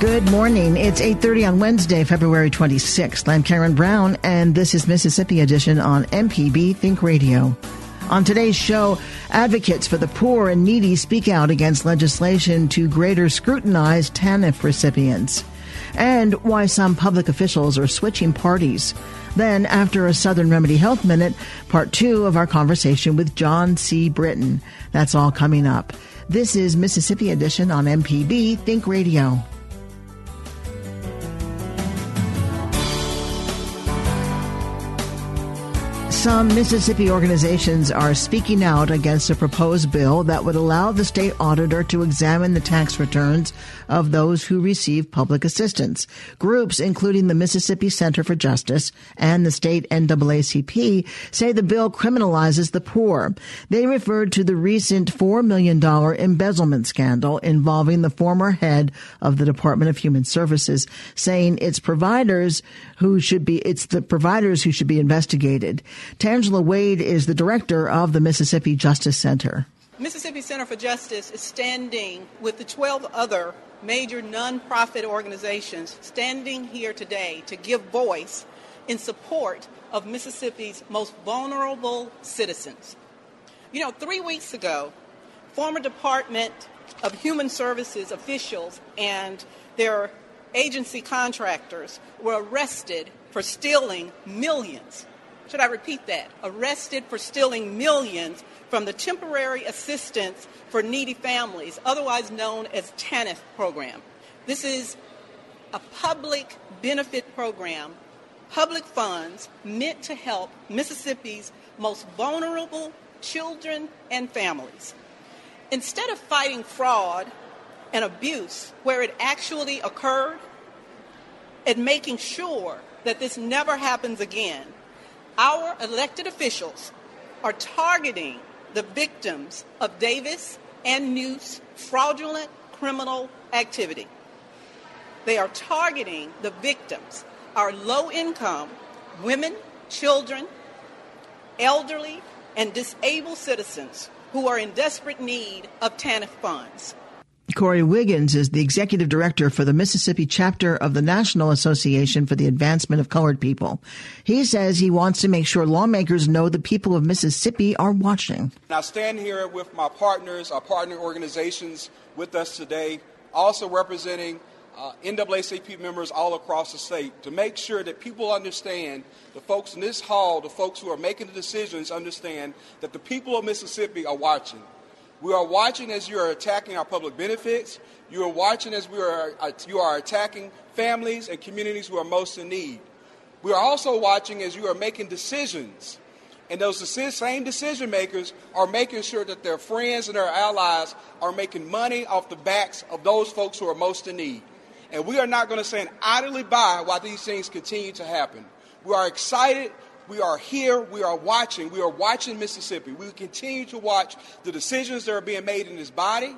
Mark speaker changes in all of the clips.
Speaker 1: Good morning. It's 8:30 on Wednesday, February 26th. I'm Karen Brown and this is Mississippi Edition on MPB Think Radio. On today's show, advocates for the poor and needy speak out against legislation to greater scrutinize TANF recipients and why some public officials are switching parties. Then, after a Southern Remedy Health Minute, part two of our conversation with John C. Brittain. That's all coming up. This is Mississippi Edition on MPB Think Radio. Some Mississippi organizations are speaking out against a proposed bill that would allow the state auditor to examine the tax returns of those who receive public assistance. Groups, including the Mississippi Center for Justice and the state NAACP, say the bill criminalizes the poor. They referred to the recent $4 million embezzlement scandal involving the former head of the Department of Human Services, saying it's providers who should be, it's the providers who should be investigated. Tangela Wade is the director of the Mississippi Justice Center.
Speaker 2: Mississippi Center for Justice is standing with the 12 other major nonprofit organizations standing here today to give voice in support of Mississippi's most vulnerable citizens. You know, three weeks ago, former Department of Human Services officials and their agency contractors were arrested for stealing millions. Should I repeat that? Arrested for stealing millions from the Temporary Assistance for Needy Families, otherwise known as TANF program. This is a public benefit program, public funds meant to help Mississippi's most vulnerable children and families. Instead of fighting fraud and abuse where it actually occurred and making sure that this never happens again, our elected officials are targeting the victims of Davis and New's fraudulent criminal activity. They are targeting the victims, our low income women, children, elderly, and disabled citizens who are in desperate need of TANF funds.
Speaker 1: Corey Wiggins is the executive director for the Mississippi chapter of the National Association for the Advancement of Colored People. He says he wants to make sure lawmakers know the people of Mississippi are watching.
Speaker 3: I stand here with my partners, our partner organizations with us today, also representing uh, NAACP members all across the state to make sure that people understand, the folks in this hall, the folks who are making the decisions understand that the people of Mississippi are watching. We are watching as you are attacking our public benefits. You are watching as we are, uh, you are attacking families and communities who are most in need. We are also watching as you are making decisions. And those same decision makers are making sure that their friends and their allies are making money off the backs of those folks who are most in need. And we are not going to stand idly by while these things continue to happen. We are excited We are here. We are watching. We are watching Mississippi. We continue to watch the decisions that are being made in this body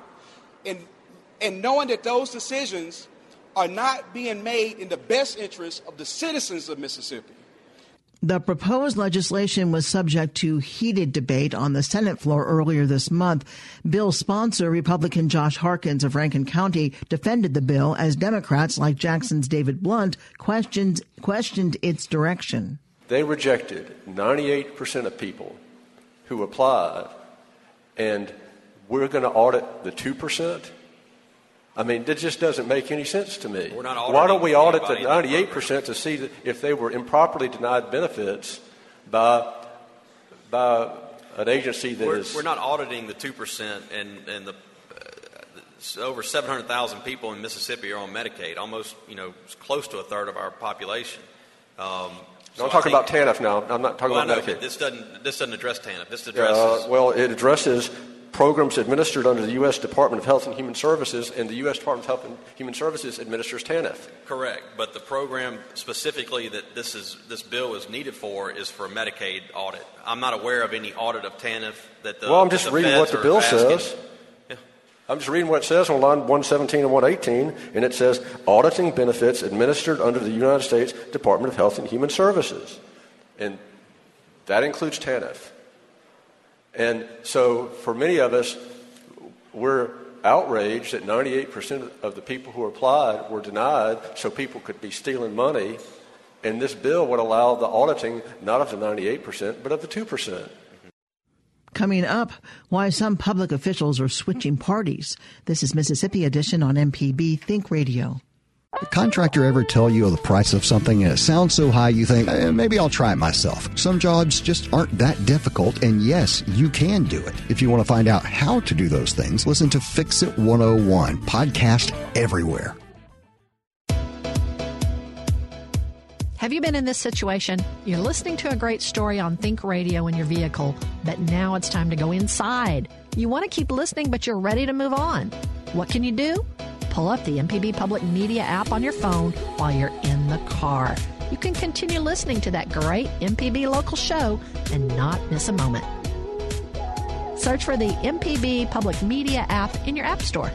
Speaker 3: and, and knowing that those decisions are not being made in the best interest of the citizens of Mississippi.
Speaker 1: The proposed legislation was subject to heated debate on the Senate floor earlier this month. Bill sponsor, Republican Josh Harkins of Rankin County, defended the bill as Democrats like Jackson's David Blount questioned, questioned its direction.
Speaker 4: They rejected 98% of people who applied, and we're going to audit the 2%? I mean, that just doesn't make any sense to me. Why don't we audit the 98% to see if they were improperly denied benefits by, by an agency that
Speaker 5: we're,
Speaker 4: is.
Speaker 5: We're not auditing the 2% and, and the uh, over 700,000 people in Mississippi are on Medicaid, almost, you know, close to a third of our population.
Speaker 4: Um, no, I'm talking about TANF now. I'm not talking
Speaker 5: well,
Speaker 4: about Medicaid.
Speaker 5: This doesn't, this doesn't address TANF. This addresses.
Speaker 4: Uh, well, it addresses programs administered under the U.S. Department of Health and Human Services, and the U.S. Department of Health and Human Services administers TANF.
Speaker 5: Correct, but the program specifically that this is this bill is needed for is for a Medicaid audit. I'm not aware of any audit of TANF that the.
Speaker 4: Well, I'm just reading what the bill
Speaker 5: asking.
Speaker 4: says. I'm just reading what it says on line 117 and 118, and it says auditing benefits administered under the United States Department of Health and Human Services. And that includes TANF. And so for many of us, we're outraged that 98% of the people who applied were denied so people could be stealing money. And this bill would allow the auditing not of the 98%, but of the 2%.
Speaker 1: Coming up, why some public officials are switching parties. This is Mississippi Edition on MPB Think Radio.
Speaker 6: Did contractor ever tell you the price of something and it sounds so high you think, eh, maybe I'll try it myself? Some jobs just aren't that difficult, and yes, you can do it. If you want to find out how to do those things, listen to Fix It 101, podcast everywhere.
Speaker 7: Have you been in this situation? You're listening to a great story on Think Radio in your vehicle, but now it's time to go inside. You want to keep listening, but you're ready to move on. What can you do? pull up the MPB Public Media app on your phone while you're in the car. You can continue listening to that great MPB local show and not miss a moment. Search for the MPB Public Media app in your App Store.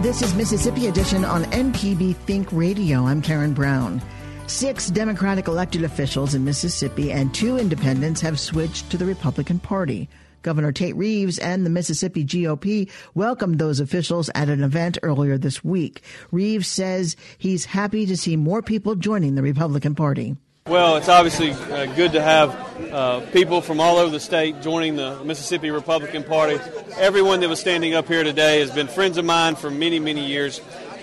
Speaker 1: This is Mississippi Edition on MPB Think Radio. I'm Karen Brown. Six Democratic elected officials in Mississippi and two independents have switched to the Republican Party. Governor Tate Reeves and the Mississippi GOP welcomed those officials at an event earlier this week. Reeves says he's happy to see more people joining the Republican Party.
Speaker 8: Well, it's obviously uh, good to have uh, people from all over the state joining the Mississippi Republican Party. Everyone that was standing up here today has been friends of mine for many, many years,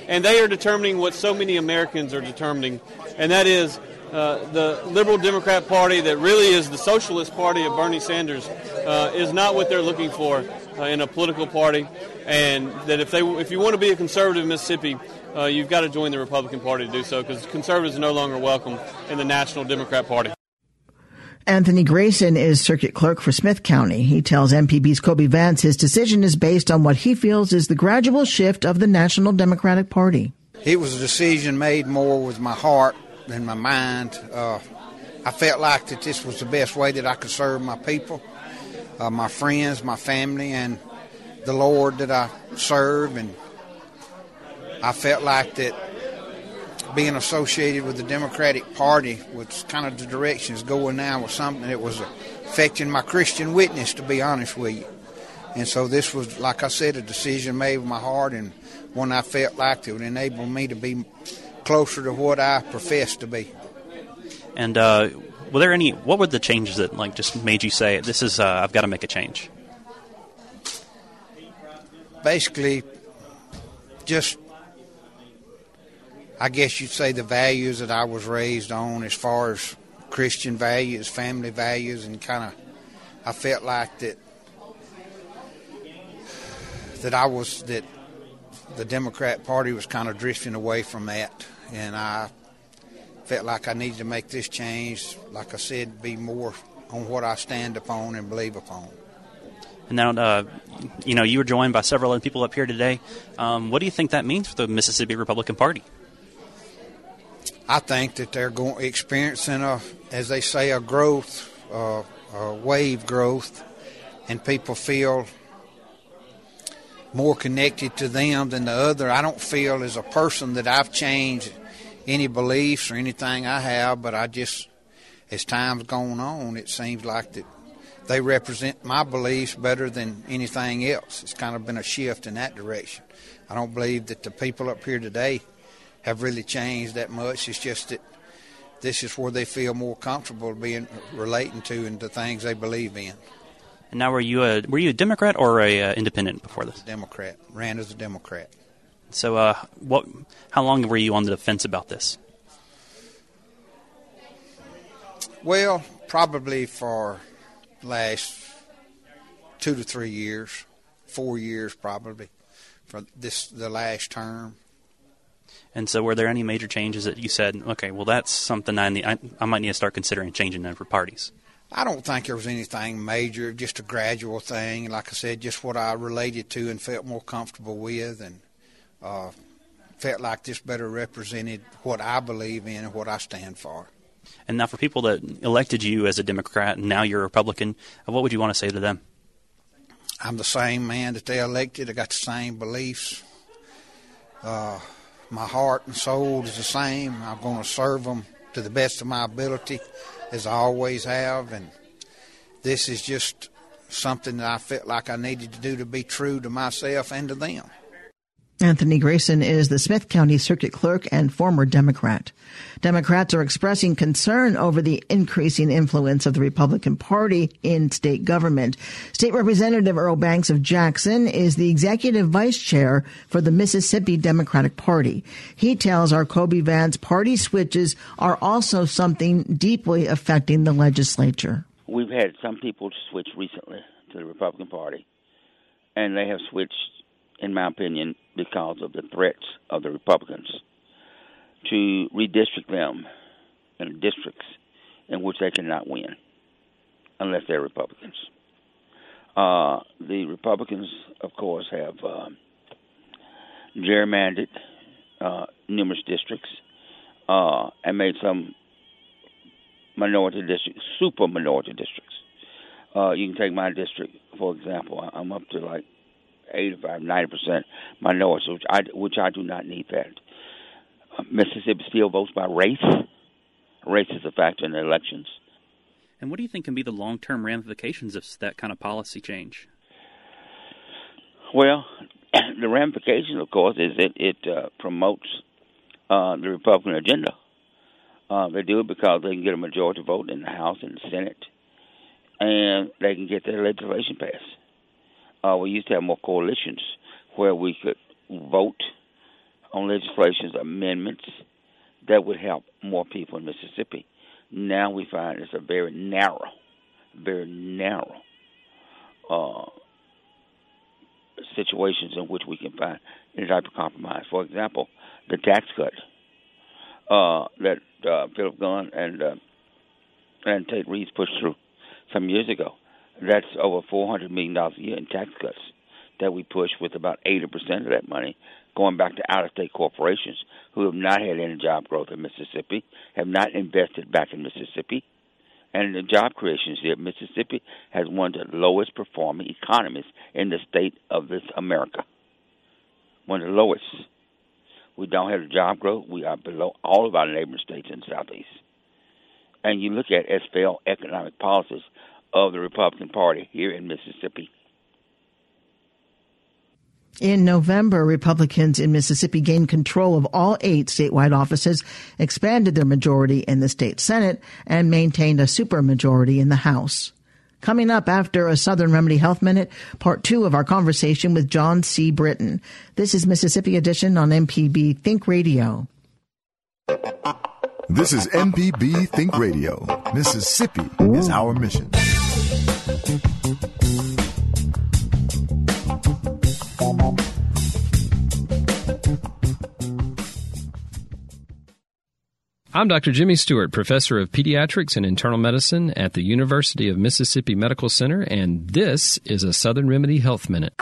Speaker 8: and they are determining what so many Americans are determining and that is uh, the Liberal Democrat Party, that really is the Socialist Party of Bernie Sanders, uh, is not what they're looking for uh, in a political party, and that if they if you want to be a conservative in Mississippi, uh, you've got to join the Republican Party to do so because conservatives are no longer welcome in the National Democrat Party.
Speaker 1: Anthony Grayson is circuit clerk for Smith County. He tells MPB's Kobee Vance his decision is based on what he feels is the gradual shift of the National Democratic Party.
Speaker 9: It was a decision made more with my heart than my mind. Uh, I felt like that this was the best way that I could serve my people, uh, my friends, my family, and the Lord that I serve. And I felt like that being associated with the Democratic Party was kind of the direction it's going now was something that was affecting my Christian witness, to be honest with you. And so this was, like I said, a decision made with my heart and one I felt like it would enable me to be closer to what I profess to be.
Speaker 10: And uh, were there any? What were the changes that like just made you say, "This is uh, I've got to make a change"?
Speaker 9: Basically, just I guess you'd say the values that I was raised on, as far as Christian values, family values, and kind of I felt like that that I was that the Democrat Party was kind of drifting away from that, and I felt like I needed to make this change. Like I said, be more on what I stand upon and believe upon.
Speaker 10: And now, uh, you know, you were joined by several other people up here today. Um, what do you think that means for the Mississippi Republican Party?
Speaker 9: I think that they're going experiencing a, as they say, a growth, uh, a wave growth, and people feel more connected to them than the other. I don't feel as a person that I've changed any beliefs or anything I have, but I just, as time's gone on, it seems like that they represent my beliefs better than anything else. It's kind of been a shift in that direction. I don't believe that the people up here today have really changed that much. It's just that this is where they feel more comfortable being relating to and the things they believe in.
Speaker 10: And now, were you a were you a Democrat or a uh, independent before this?
Speaker 9: Democrat. Ran as a Democrat.
Speaker 10: So, uh, what? How long were you on the fence about this?
Speaker 9: Well, probably for last two to three years, four years probably, for this the last term.
Speaker 10: And so, were there any major changes that you said, okay, well, that's something I need, I, I might need to start considering changing them for parties?
Speaker 9: I don't think there was anything major, just a gradual thing. Like I said, just what I related to and felt more comfortable with, and uh, felt like this better represented what I believe in and what I stand for.
Speaker 10: And now, for people that elected you as a Democrat and now you're a Republican, what would you want to say to them?
Speaker 9: I'm the same man that they elected. I got the same beliefs. Uh, my heart and soul is the same. I'm going to serve them to the best of my ability, as I always have. And this is just something that I felt like I needed to do to be true to myself and to them.
Speaker 1: Anthony Grayson is the Smith County Circuit Clerk and former Democrat. Democrats are expressing concern over the increasing influence of the Republican Party in state government. State Representative Earl Banks of Jackson is the executive vice chair for the Mississippi Democratic Party. He tells our Kobee Vance party switches are also something deeply affecting the legislature.
Speaker 11: We've had some people switch recently to the Republican Party, and they have switched in my opinion, because of the threats of the Republicans to redistrict them in districts in which they cannot win unless they're Republicans. Uh, the Republicans, of course, have uh, gerrymandered uh, numerous districts uh, and made some minority districts, super minority districts. Uh, you can take my district, for example. I'm up to like 85, 90 minorities, which I which I do not need that. Uh, Mississippi still votes by race. Race is a factor in the elections.
Speaker 10: And what do you think can be the long term ramifications of that kind of policy change?
Speaker 11: Well, the ramification, of course, is that it uh, promotes uh, the Republican agenda. Uh, they do it because they can get a majority vote in the House and the Senate, and they can get their legislation passed uh, we used to have more coalitions where we could vote on legislations, amendments that would help more people in Mississippi. Now we find it's a very narrow, very narrow uh, situations in which we can find any type of compromise. For example, the tax cut uh, that uh, Philip Gunn and uh, and Tate Reeves pushed through some years ago. That's over four hundred million dollars a year in tax cuts that we push, with about eighty percent of that money going back to out-of-state corporations who have not had any job growth in Mississippi, have not invested back in Mississippi, and in the job creations here. Mississippi has one of the lowest performing economies in the state of this America. One of the lowest. We don't have the job growth. We are below all of our neighboring states in the southeast. And you look at as failed economic policies of the Republican Party here in Mississippi.
Speaker 1: In November, Republicans in Mississippi gained control of all eight statewide offices, expanded their majority in the state Senate, and maintained a supermajority in the House. Coming up after a Southern Remedy Health Minute, part two of our conversation with John C. Brittain. This is Mississippi Edition on MPB Think Radio.
Speaker 12: This is MPB Think Radio. Mississippi is our mission.
Speaker 13: I'm Dr. Jimmy Stewart, professor of pediatrics and internal medicine at the University of Mississippi Medical Center, and this is a Southern Remedy Health Minute.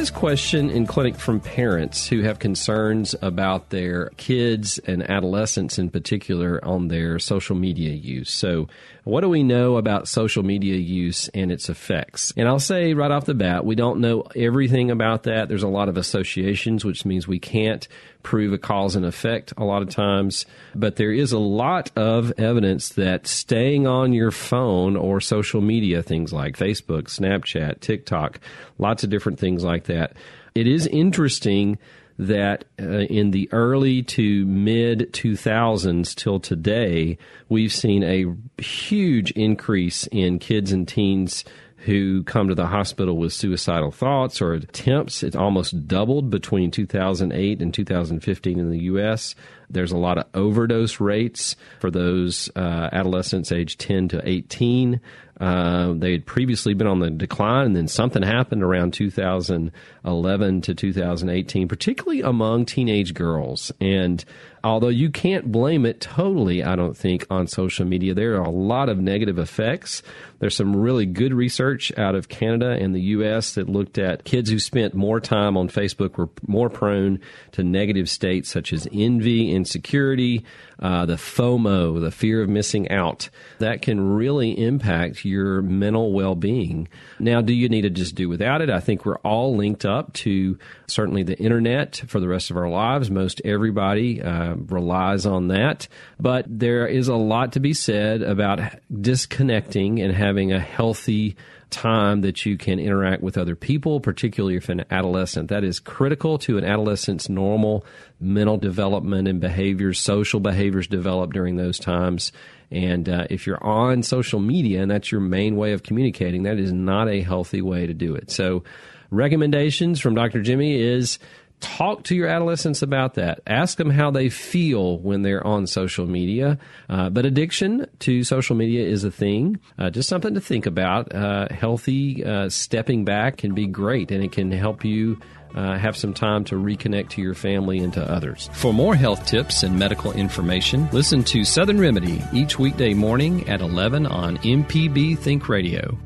Speaker 13: This question in clinic from parents who have concerns about their kids and adolescents in particular on their social media use. So, what do we know about social media use and its effects? And I'll say right off the bat, we don't know everything about that. There's a lot of associations, which means we can't prove a cause and effect a lot of times. But there is a lot of evidence that staying on your phone or social media, things like Facebook, Snapchat, TikTok, lots of different things like that, it is interesting that uh, in the early to mid 2000s till today, we've seen a huge increase in kids and teens who come to the hospital with suicidal thoughts or attempts. It's almost doubled between 2008 and 2015 in the U.S. There's a lot of overdose rates for those uh, adolescents aged 10 to 18. Uh, they had previously been on the decline, and then something happened around 2011 to 2018, particularly among teenage girls. And although you can't blame it totally, I don't think, on social media, there are a lot of negative effects. There's some really good research out of Canada and the U.S. that looked at kids who spent more time on Facebook were more prone to negative states such as envy, insecurity, uh, the FOMO, the fear of missing out. That can really impact your mental well being. Now, do you need to just do without it? I think we're all linked up to certainly the internet for the rest of our lives. Most everybody uh, relies on that. But there is a lot to be said about disconnecting and having a healthy time that you can interact with other people, particularly if an adolescent. That is critical to an adolescent's normal mental development and behaviors, social behaviors develop during those times. And uh, if you're on social media and that's your main way of communicating, that is not a healthy way to do it. So, recommendations from Dr. Jimmy is talk to your adolescents about that. Ask them how they feel when they're on social media. Uh, but addiction to social media is a thing, uh, just something to think about. Uh, healthy uh, stepping back can be great, and it can help you. Uh, have some time to reconnect to your family and to others. For more health tips and medical information, listen to Southern Remedy each weekday morning at 11 on MPB Think Radio.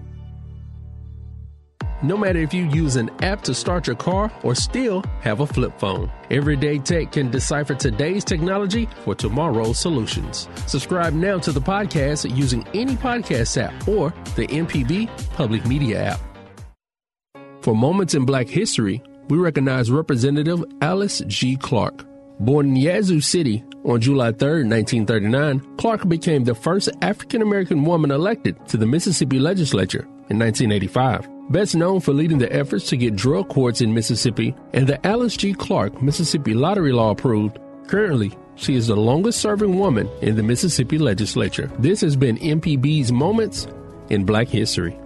Speaker 14: No matter if you use an app to start your car or still have a flip phone, Everyday Tech can decipher today's technology for tomorrow's solutions. Subscribe now to the podcast using any podcast app or the MPB Public Media app. For Moments in Black History, we recognize Representative Alyce G. Clarke. Born in Yazoo City on July 3, 1939, Clarke became the first African American woman elected to the Mississippi legislature in 1985 best known for leading the efforts to get drug courts in Mississippi and the Alyce G. Clarke Mississippi lottery law approved. Currently, she is the longest serving woman in the Mississippi legislature. This has been MPB's Moments in Black History.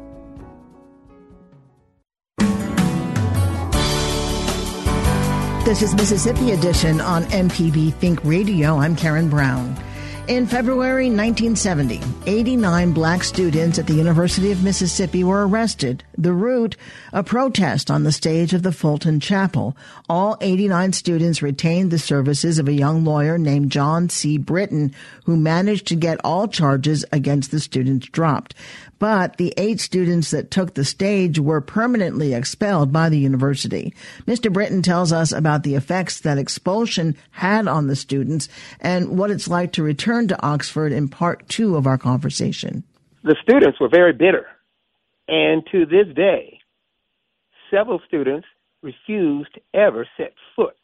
Speaker 1: This is Mississippi Edition on MPB Think Radio. I'm Karen Brown. In February 1970, 89 black students at the University of Mississippi were arrested. The root, a protest on the stage of the Fulton Chapel. All 89 students retained the services of a young lawyer named John C. Brittain, who managed to get all charges against the students dropped but the eight students that took the stage were permanently expelled by the university. Mr. Brittain tells us about the effects that expulsion had on the students and what it's like to return to Oxford in part two of our conversation.
Speaker 15: The students were very bitter, and to this day, several students refuse to ever set foot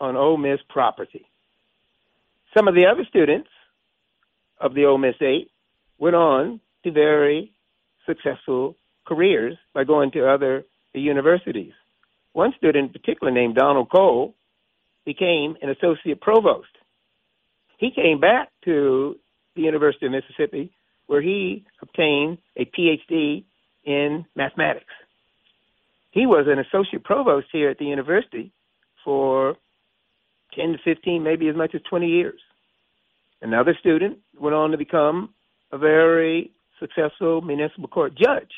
Speaker 15: on Ole Miss property. Some of the other students of the Ole Miss Eight went on to very successful careers by going to other universities. One student in particular, named Donald Cole, became an associate provost. He came back to the University of Mississippi where he obtained a PhD in mathematics. He was an associate provost here at the university for 10 to 15, maybe as much as 20 years. Another student went on to become a very successful municipal court judge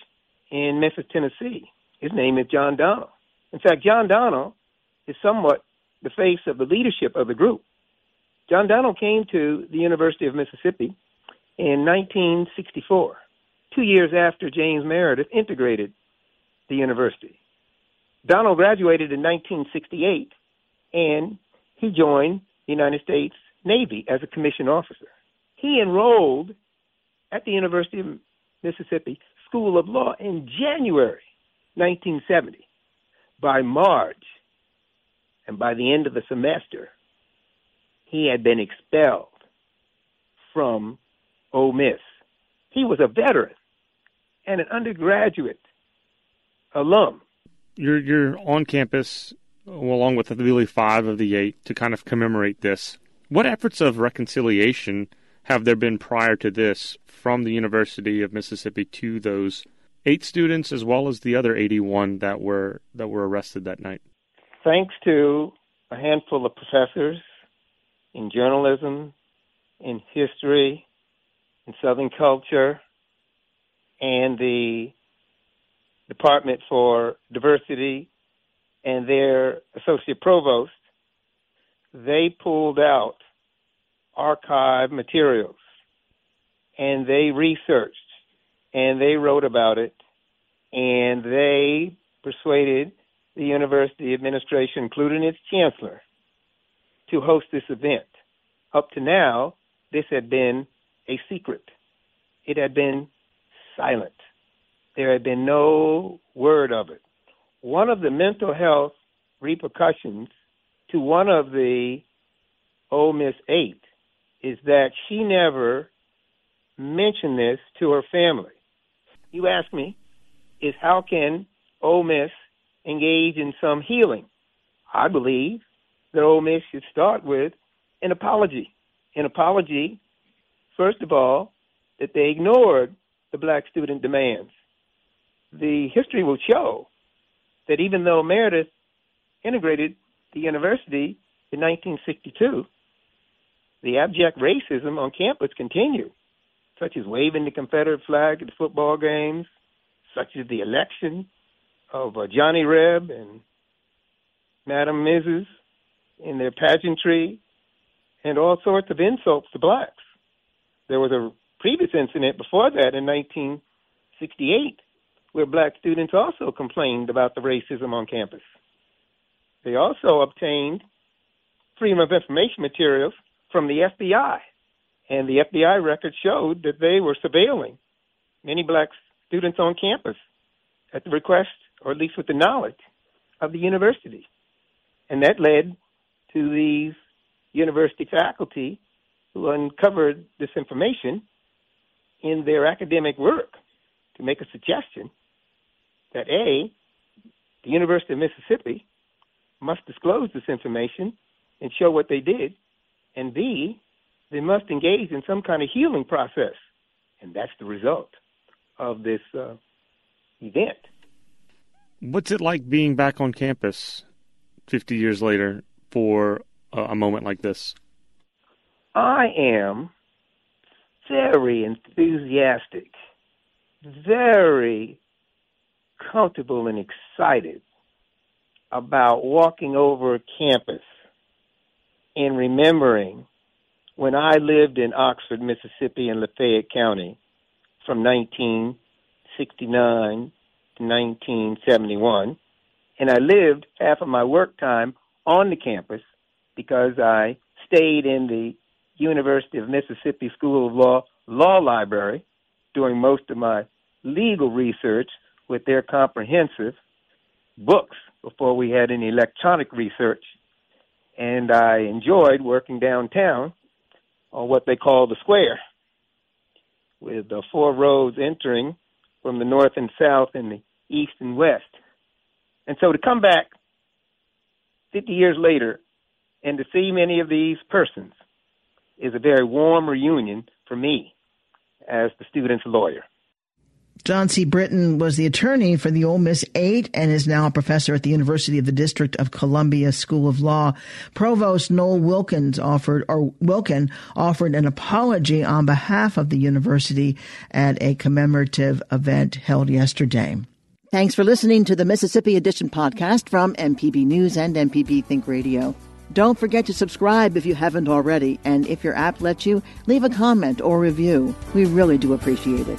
Speaker 15: in Memphis, Tennessee. His name is John Donald. In fact, John Donnell is somewhat the face of the leadership of the group. John Donnell came to the University of Mississippi in 1964, two years after James Meredith integrated the university. Donnell graduated in 1968 and he joined the United States Navy as a commissioned officer. He enrolled at the University of Mississippi School of Law in January 1970. By March, and by the end of the semester, he had been expelled from Ole Miss. He was a veteran and an undergraduate alum.
Speaker 16: You're you're on campus along with the really five of the eight to kind of commemorate this. What efforts of reconciliation have there been prior to this from the University of Mississippi to those eight students as well as the other 81 that were that were arrested that night?
Speaker 15: Thanks to a handful of professors in journalism, in history, in Southern culture, and the Department for Diversity and their associate provost, they pulled out archive materials and they researched and they wrote about it and they persuaded the university administration, including its chancellor, to host this event. Up to now, this had been a secret. It had been silent. There had been no word of it. One of the mental health repercussions to one of the Ole Miss Eight is that she never mentioned this to her family. You ask me, is how can Ole Miss engage in some healing? I believe that Ole Miss should start with an apology. An apology, first of all, that they ignored the black student demands the history will show that even though Meredith integrated the university in 1962, the abject racism on campus continued, such as waving the Confederate flag at the football games, such as the election of uh, Johnny Reb and Madam Mrs. in their pageantry, and all sorts of insults to blacks. There was a previous incident before that in 1968 where black students also complained about the racism on campus. They also obtained freedom of information materials from the FBI, and the FBI records showed that they were surveilling many black students on campus at the request, or at least with the knowledge, of the university. And that led to these university faculty who uncovered this information in their academic work to make a suggestion that A, the University of Mississippi must disclose this information and show what they did, and B, they must engage in some kind of healing process. And that's the result of this uh, event.
Speaker 16: What's it like being back on campus 50 years later for a, a moment like this?
Speaker 15: I am very enthusiastic, very comfortable and excited about walking over campus and remembering when I lived in Oxford, Mississippi, in Lafayette County from 1969 to 1971. And I lived half of my work time on the campus because I stayed in the University of Mississippi School of Law Law Library doing most of my legal research with their comprehensive books before we had any electronic research. And I enjoyed working downtown on what they call the square, with the four roads entering from the north and south and the east and west. And so to come back 50 years later and to see many of these persons is a very warm reunion for me as the student's lawyer.
Speaker 1: John C. Brittain was the attorney for the Ole Miss Eight and is now a professor at the University of the District of Columbia School of Law. Provost Noel Wilkins offered, or Wilkin offered an apology on behalf of the university at a commemorative event held yesterday. Thanks for listening to the Mississippi Edition podcast from MPB News and MPB Think Radio. Don't forget to subscribe if you haven't already, and if your app lets you, leave a comment or review. We really do appreciate it.